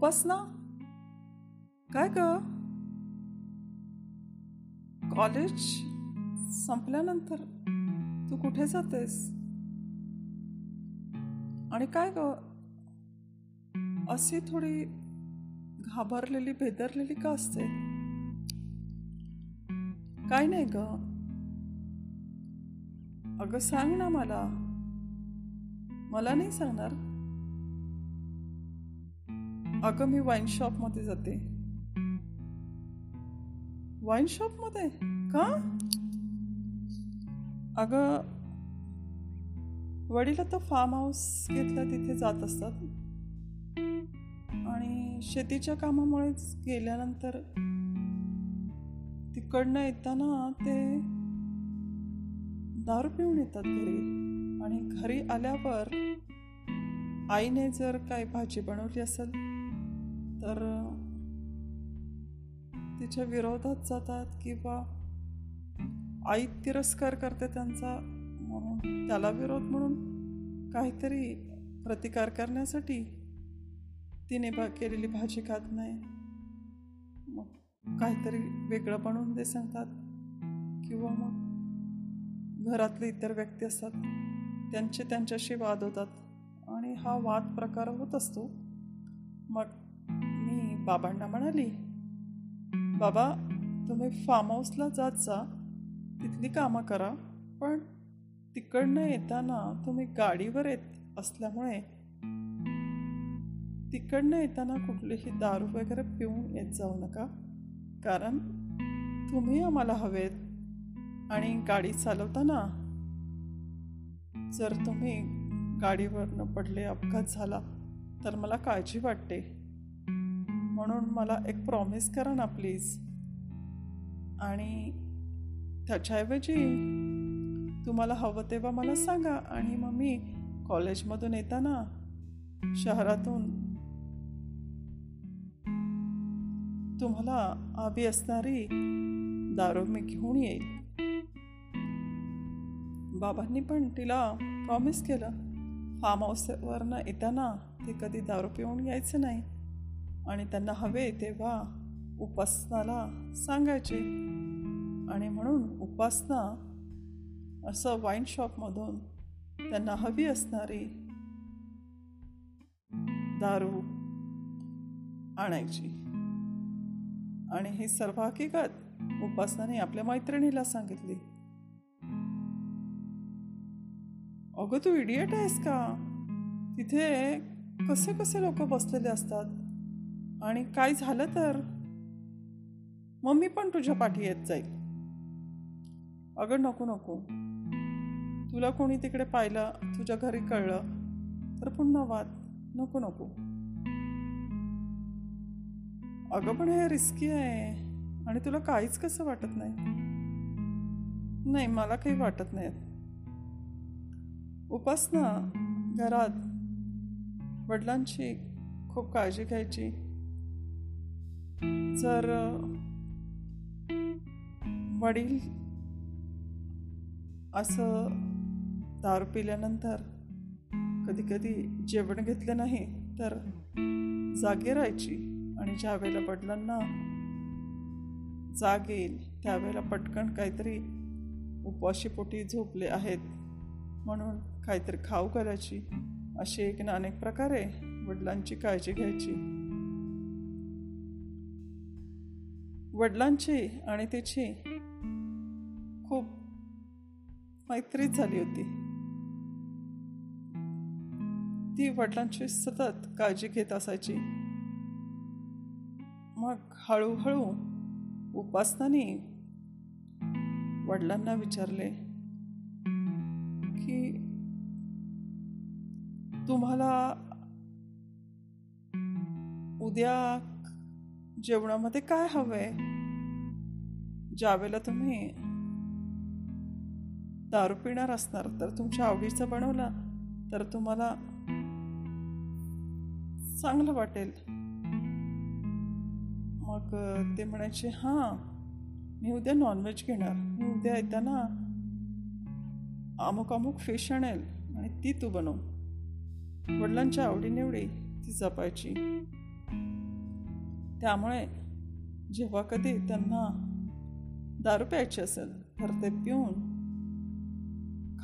उपासना काय ग कॉलेज संपल्यानंतर तू कुठे जातेस आणि काय ग अशी थोडी घाबरलेली भेदरलेली का असते काय नाही ग अगं सांग ना मला मला नाही सांगणार अगं मी वाईन शॉपमध्ये जाते. वाईन शॉपमध्ये का? अगं वडील आता फार्म हाऊस घेतलं तिथे जात असतात. आणि शेतीच्या कामामुळेच गेल्यानंतर तिकडनं येताना ते दारू पिऊन येतात घरी. आणि घरी आल्यावर आईने जर काही भाजी बनवली असेल तर तिच्या विरोधात जातात किंवा आई तिरस्कार करते त्यांचा म्हणून त्याला विरोध म्हणून काहीतरी प्रतिकार करण्यासाठी तिने भा केलेली भाजी खात नाही. मग काहीतरी वेगळं बनवून दे सांगतात. किंवा मग घरातले इतर व्यक्ती असतात त्यांचे त्यांच्याशी वाद होतात. आणि हा वाद प्रकार होत असतो. मग बाबांना म्हणाली बाबा तुम्ही फार्म हाऊसला जात जा. तिथली कामं करा पण तिकडनं येताना तुम्ही गाडीवर येत असल्यामुळे तिकडनं येताना कुठलीही दारू वगैरे पिऊन येत जाऊ नका. कारण तुम्ही आम्हाला हवेत आणि गाडी चालवताना जर तुम्ही गाडीवरनं पडले अपघात झाला तर मला काळजी वाटते. म्हणून मला एक प्रॉमिस करा ना प्लीज आणि त्याच्याऐवजी तुम्हाला हवं तेव्हा मला सांगा. आणि मग मी कॉलेजमधून येताना शहरातून तुम्हाला हवी असणारी दारू मी घेऊन येईल बाबांनी पण तिला प्रॉमिस केलं. फार्म हाऊसवरनं येताना ते कधी दारू पिऊन यायचं नाही. आणि त्यांना हवे तेव्हा उपासनाला सांगायचे. आणि म्हणून उपासना असं वाईन शॉपमधून त्यांना हवी असणारी दारू आणायची. आणि ही सर्व हकीकत उपासनाने आपल्या मैत्रिणीला सांगितली. अगं तू इडियट आहेस का? तिथे कसे कसे लोक बसलेले असतात? आणि काय झालं तर? मग मी पण तुझ्या पाठी येत जाईल. अगं नको नको. तुला कोणी तिकडे पाहिलं तुझ्या घरी कळलं तर पुन्हा वाद. नको नको. अगं पण हे रिस्की आहे. आणि तुला काहीच कसं वाटत नाही? नाही मला काही वाटत नाही उपासना घरात वडिलांची खूप काळजी घ्यायची. जर वडील असं दारू पिल्यानंतर कधी कधी जेवण घेतलं नाही तर जागे राहायची. आणि ज्या वेळेला वडिलांना जाग येईल त्यावेळेला पटकन काहीतरी उपवाशीपोटी झोपले आहेत म्हणून काहीतरी खाऊ करायची अशी एक ना अनेक प्रकारे वडिलांची काळजी घ्यायची. वडिलांची आणि तिची खूप मैत्रीच झाली होती. ती वडिलांची सतत काळजी घेत असायची. मग हळूहळू उपासनाने वडिलांना विचारले की तुम्हाला उद्या जेवणामध्ये काय हवंय? ज्यावेळेला तुम्ही दारू पिणार असणार तर तुमच्या आवडीचं बनवलं तर तुम्हाला चांगलं वाटेल. मग ते म्हणायचे हां मी उद्या नॉनव्हेज घेणार. मी उद्या येताना अमुक अमुक फिश आणेल आणि ती तू बनव. वडिलांच्या आवडीनिवडी ती जपायची. त्यामुळे जेव्हा कधी त्यांना दारू प्यायची असेल तर ते पिऊन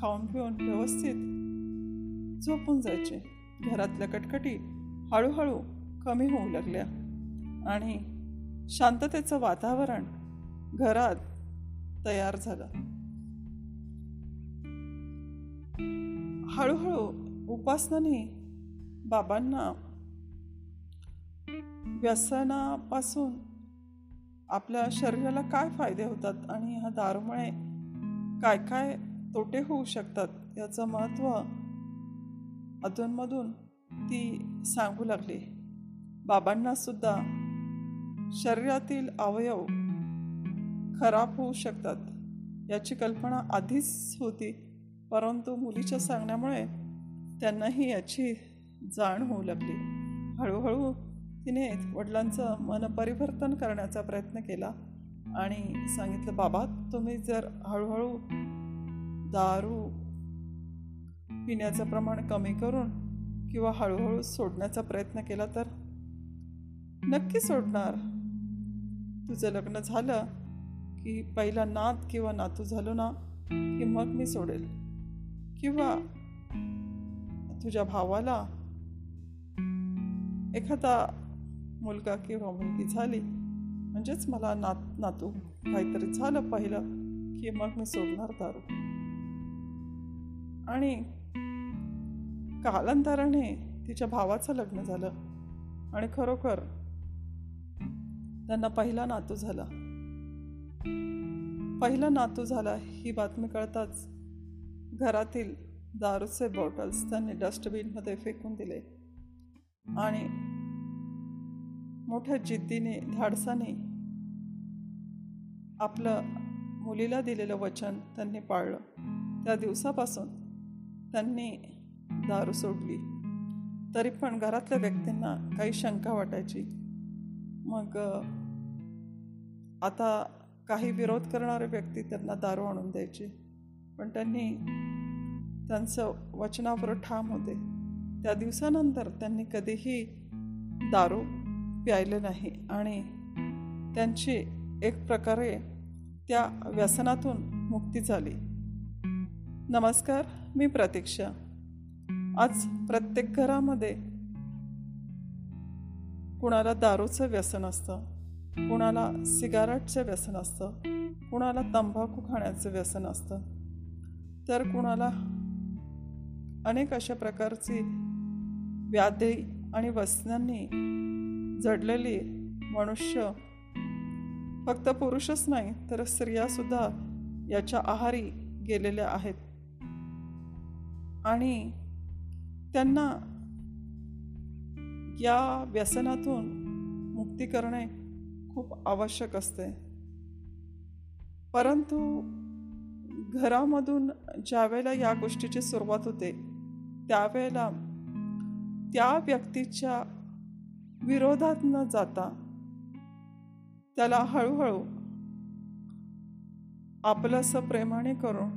खाऊन पिऊन व्यवस्थित झोपून जायचे. घरातल्या कटकटी हळूहळू कमी होऊ लागल्या आणि शांततेचं वातावरण घरात तयार झालं. हळूहळू उपासनाने बाबांना व्यसनापासून आपल्या शरीराला काय फायदे होतात आणि ह्या दारूमुळे काय काय तोटे होऊ शकतात याचं महत्त्व अधूनमधून ती सांगू लागली. बाबांना सुद्धा शरीरातील अवयव खराब होऊ शकतात याची कल्पना आधीच होती परंतु मुलीच्या सांगण्यामुळे त्यांनाही याची जाण होऊ लागली. हळूहळू तिने वडिलांचं मन परिवर्तन करण्याचा प्रयत्न केला आणि सांगितलं बाबा तुम्ही जर हळूहळू दारू पिण्याचं प्रमाण कमी करून किंवा हळूहळू सोडण्याचा प्रयत्न केला तर नक्की सोडणार. तुझं लग्न झालं की पहिला नात किंवा नातू झालो ना की मग मी सोडेल. किंवा तुझ्या भावाला एखादा मुलगा किंवा मुलगी झाली. म्हणजेच मला नात नातू काहीतरी झालं पहिलं की मग मी सोडणार दारू. आणि कालांतराने तिच्या भावाचं लग्न झालं. आणि खरोखर त्यांना पहिला नातू झाला. पहिला नातू झाला ही बातमी कळताच घरातील दारूचे बॉटल्स त्यांनी डस्टबिनमध्ये फेकून दिले. आणि मोठ्या जिद्दीने धाडसाने आपलं मुलीला दिलेलं वचन त्यांनी पाळलं. त्या दिवसापासून त्यांनी दारू सोडली. तरी पण घरातल्या व्यक्तींना काही शंका वाटायची. मग आता काही विरोध करणारे व्यक्ती त्यांना दारू आणून द्यायचे. पण त्यांनी त्यांचं वचनावर ठाम होते. त्या दिवसानंतर त्यांनी कधीही दारू प्यायले नाही. आणि त्यांची एक प्रकारे त्या व्यसनातून मुक्ती झाली. नमस्कार मी प्रतीक्षा. आज प्रत्येक घरामध्ये कुणाला दारूचं व्यसन असतं कुणाला सिगारेटचं व्यसन असतं कुणाला तंबाखू खाण्याचं व्यसन असतं तर कुणाला अनेक अशा प्रकारची व्याधी आणि व्यसनांनी जडलेली मनुष्य फक्त पुरुषच नाही तर स्त्रियासुद्धा याच्या आहारी गेलेल्या आहेत. आणि त्यांना या व्यसनातून मुक्ती करणे खूप आवश्यक असते. परंतु घरामधून ज्यावेळेला या गोष्टीची सुरुवात होते त्यावेळेला त्या व्यक्तीच्या विरोधात न जाता त्याला हळूहळू आपलंसं प्रेमाने करून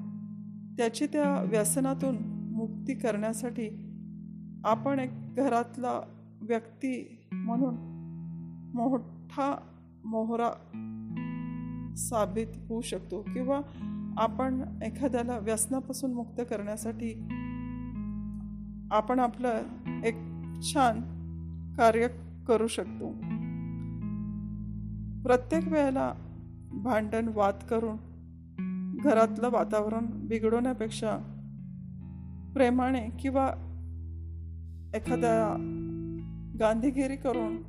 त्याची त्या व्यसनातून मुक्ती करण्यासाठी आपण एक घरातला व्यक्ती म्हणून मोठा मोहरा साबित होऊ शकतो किंवा आपण एखाद्याला व्यसनापासून मुक्त करण्यासाठी आपण आपलं एक छान कार्य करू शकतो. प्रत्येक वेळेला भांडण वाद करून घरातलं वातावरण बिघडवण्यापेक्षा प्रेमाने किंवा एखाद्या गांधीगिरी करून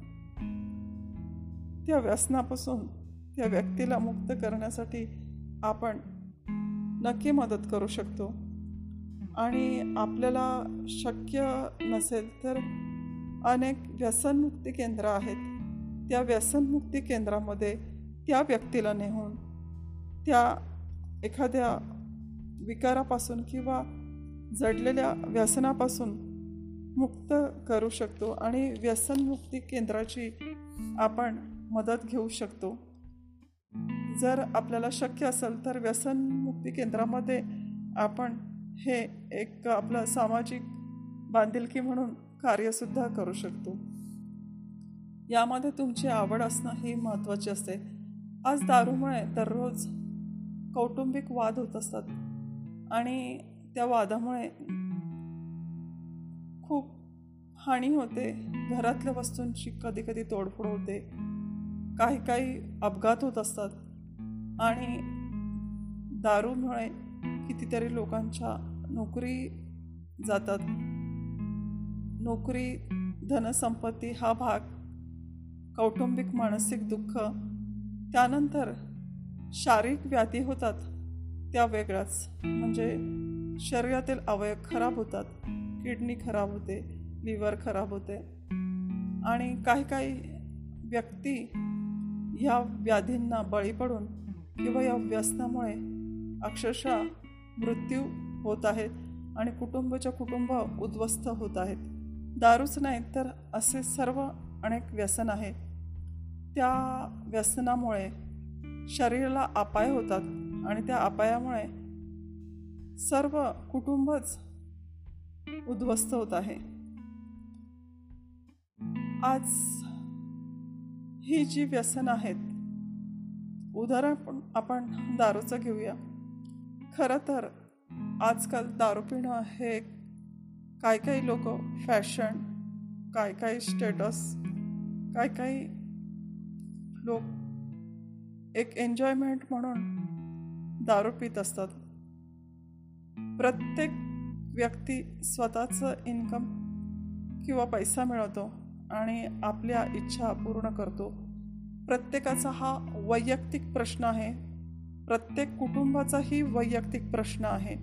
त्या व्यसनापासून त्या व्यक्तीला मुक्त करण्यासाठी आपण नक्की मदत करू शकतो. आणि आपल्याला शक्य नसेल तर अनेक व्यसनमुक्ती केंद्र आहेत. त्या व्यसनमुक्ती केंद्रामध्ये त्या व्यक्तीला नेऊन त्या एखाद्या विकारापासून किंवा जडलेल्या व्यसनापासून मुक्त करू शकतो आणि व्यसनमुक्ती केंद्राची आपण मदत घेऊ शकतो. जर आपल्याला शक्य असेल तर व्यसनमुक्ती केंद्रामध्ये आपण हे एक आपलं सामाजिक बांधिलकी म्हणून कार्यसुद्धा करू शकतो. यामध्ये तुमची आवड असणं ही महत्त्वाची असते. आज दारूमुळे दररोज कौटुंबिक वाद होत असतात. आणि त्या वादामुळे खूप हानी होते. घरातल्या वस्तूंची कधी कधी तोडफोड होते. काही काही अपघात होत असतात. आणि दारूमुळे कितीतरी लोकांच्या नोकरी जातात. नोकरी धनसंपत्ती हा भाग कौटुंबिक मानसिक दुःख त्यानंतर शारीरिक व्याधी होतात त्या वेगळ्याच. म्हणजे शरीरातील अवयव खराब होतात किडनी खराब होते लिव्हर खराब होते. आणि काही काही व्यक्ती ह्या व्याधींना बळी पडून किंवा या व्यसनामुळे अक्षरशः मृत्यू होत आहेत आणि कुटुंबाच्या कुटुंब उद्ध्वस्त होत आहेत. दारूच नाही तर असे सर्व अनेक व्यसन आहेत. त्या व्यसनामुळे शरीराला अपाय होतात आणि त्या अपायामुळे सर्व कुटुंबच उद्ध्वस्त होत आहे. आज ही जी व्यसन आहेत उदाहरण आपण दारूचं घेऊया. खरं तर आजकाल दारू पिणं हे एक काही लोक फॅशन काय काही स्टेटस काय काही लोक एक एन्जॉयमेंट म्हणून दारू पित असतात. प्रत्येक व्यक्ती स्वतःचं इन्कम किंवा पैसा मिळवतो आणि आपल्या इच्छा पूर्ण करतो. प्रत्येकाचा हा वैयक्तिक प्रश्न आहे. प्रत्येक कुटुंबाचाही वैयक्तिक प्रश्न आहे.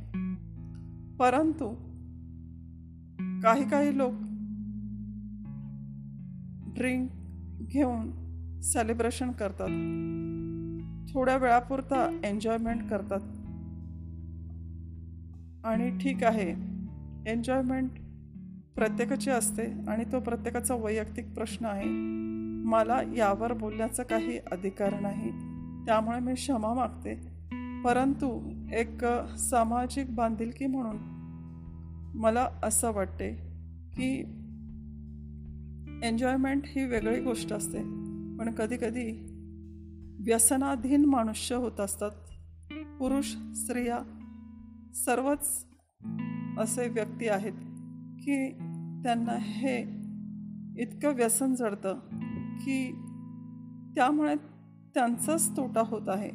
परंतु काही काही लोक ड्रिंक घेऊन सेलिब्रेशन करतात. थोड्या वेळापुरता एन्जॉयमेंट करतात. आणि ठीक आहे एन्जॉयमेंट प्रत्येकाची असते आणि तो प्रत्येकाचा वैयक्तिक प्रश्न आहे. मला यावर बोलण्याचा काही अधिकार नाही त्यामुळे मी क्षमा मागते. परंतु एक सामाजिक बांधिलकी म्हणून मला असं वाटते की एन्जॉयमेंट ही वेगळी गोष्ट असते. पण कधीकधी व्यसनाधीन मनुष्य होत असतात. पुरुष स्त्रिया सर्वच असे व्यक्ती आहेत की त्यांना हे इतकं व्यसन जडतं की त्यामुळे त्यांचाच तोटा होत आहे.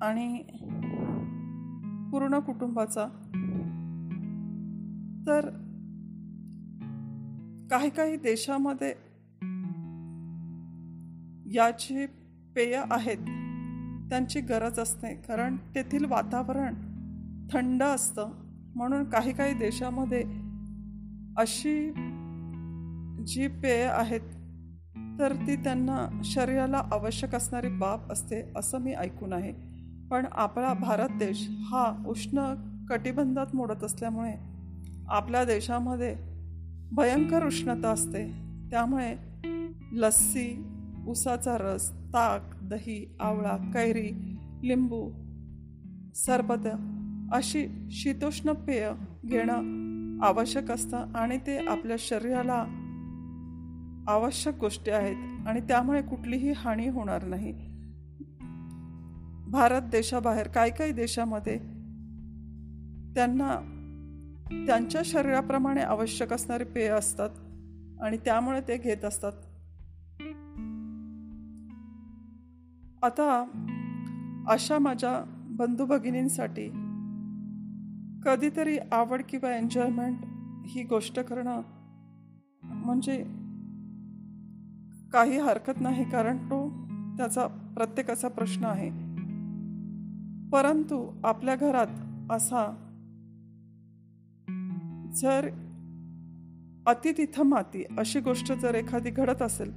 आणि पूर्ण कुटुंबाचा तर काही काही देशामध्ये याची पेय आहेत त्यांची गरज असते. कारण तेथील वातावरण थंड असतं. म्हणून काही काही देशामध्ये अशी जी पेय आहेत तर ती त्यांना शरीराला आवश्यक असणारी बाब असते असं मी ऐकून आहे. पण आपला भारत देश हा उष्ण कटिबंधात मोडत असल्यामुळे आपल्या देशामध्ये भयंकर उष्णता असते. त्यामुळे लस्सी उसाचा रस ताक दही आवळा कैरी लिंबू सरबत अशी शीतोष्ण पेय घेणं आवश्यक असतं आणि ते आपल्या शरीराला आवश्यक गोष्टी आहेत आणि त्यामुळे कुठलीही हानी होणार नाही. भारत देशाबाहेर काही काही देशामध्ये त्यांना त्यांच्या शरीराप्रमाणे आवश्यक असणारे पेय असतात आणि त्यामुळे ते घेत असतात. आता अशा माझ्या बंधू भगिनींसाठी कधीतरी आवड किंवा एन्जॉयमेंट ही गोष्ट करणं म्हणजे काही हरकत नाही कारण तो त्याचा प्रत्येकाचा प्रश्न आहे. परंतु आपल्या घरात असा जर अति तिथं माती अशी गोष्ट जर एखादी घडत असेल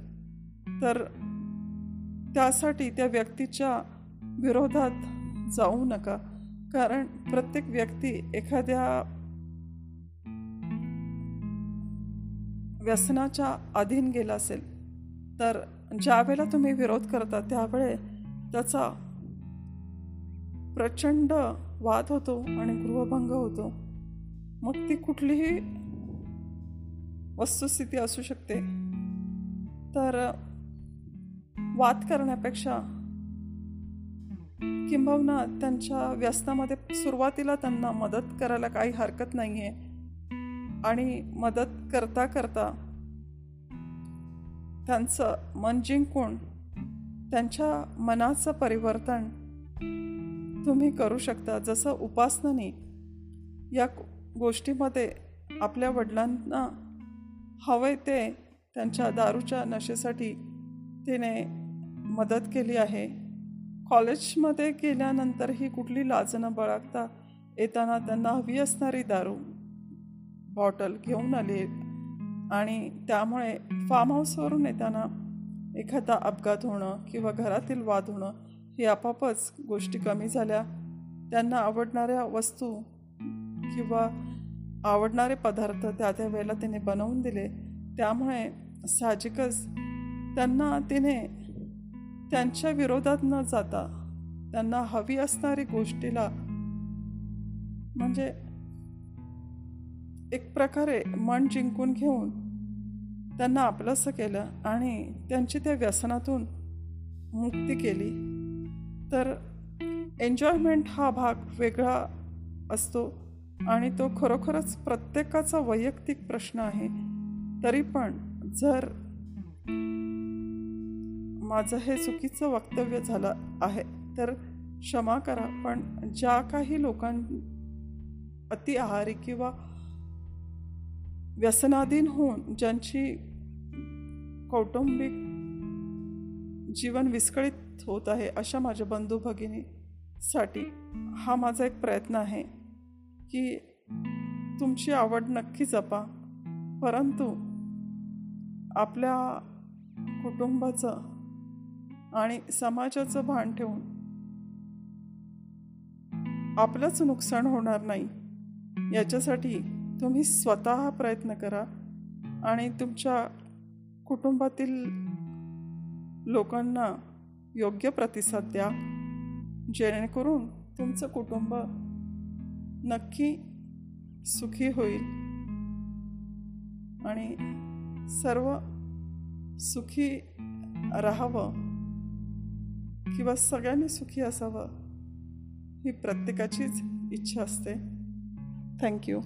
तर त्यासाठी त्या व्यक्तीच्या विरोधात जाऊ नका. कारण प्रत्येक व्यक्ती एखाद्या व्यसनाच्या अधीन गेला असेल तर ज्यावेळेला तुम्ही विरोध करता त्यावेळे त्याचा प्रचंड वाद होतो आणि गृहभंग होतो. मग ती कुठलीही वस्तुस्थिती असू शकते. तर वाद करण्यापेक्षा किंबहुना त्यांच्या व्यसनामध्ये सुरुवातीला त्यांना मदत करायला काही हरकत नाही आहे आणि मदत करता करता त्यांचं मन जिंकून त्यांच्या मनाचं परिवर्तन तुम्ही करू शकता. जसं उपासनाने या गोष्टीमध्ये आपल्या वडिलांना हवे ते त्यांच्या दारूच्या नशेसाठी तिने मदत केली आहे. कॉलेजमध्ये गेल्यानंतरही कुठली लाज न बाळगता येताना त्यांना हवी असणारी दारू बॉटल घेऊन आली आणि त्यामुळे फार्म हाऊसवरून येताना एखादा अपघात होणं किंवा घरातील वाद होणं ही आपापच गोष्टी कमी झाल्या. त्यांना आवडणाऱ्या वस्तू किंवा आवडणारे पदार्थ त्या त्या वेळेला तिने बनवून दिले. त्यामुळे साहजिकच त्यांना तिने त्यांच्या विरोधात न जाता त्यांना हवी असणारी गोष्टीला म्हणजे एक प्रकारे मन जिंकून घेऊन त्यांना आपलंसं केलं आणि त्यांची त्या व्यसनातून मुक्ती केली. तर एन्जॉयमेंट हा भाग वेगळा असतो. आणि तो खरोखरच प्रत्येकाचा वैयक्तिक प्रश्न आहे. तरी पण जर माझं हे चुकीचं वक्तव्य झालं आहे तर क्षमा करा. पण ज्या काही लोकां अति आहारी किंवा व्यसनाधीन होऊन ज्यांची कौटुंबिक जीवन विस्कळीत होत आहे अशा माझ्या बंधू भगिनीसाठी हा माझा एक प्रयत्न आहे. की तुमची आवड नक्की जपा. परंतु आपल्या कुटुंबाचं आणि समाजाचं भान ठेवून आपलंच नुकसान होणार नाही याच्यासाठी तुम्ही स्वतः प्रयत्न करा आणि तुमच्या कुटुंबातील लोकांना योग्य प्रतिसाद द्या. जेणेकरून तुमचं कुटुंब नक्की सुखी होईल. आणि सर्व सुखी राहावं किंवा सगळ्यांनी सुखी असावं ही प्रत्येकाचीच इच्छा असते. थँक्यू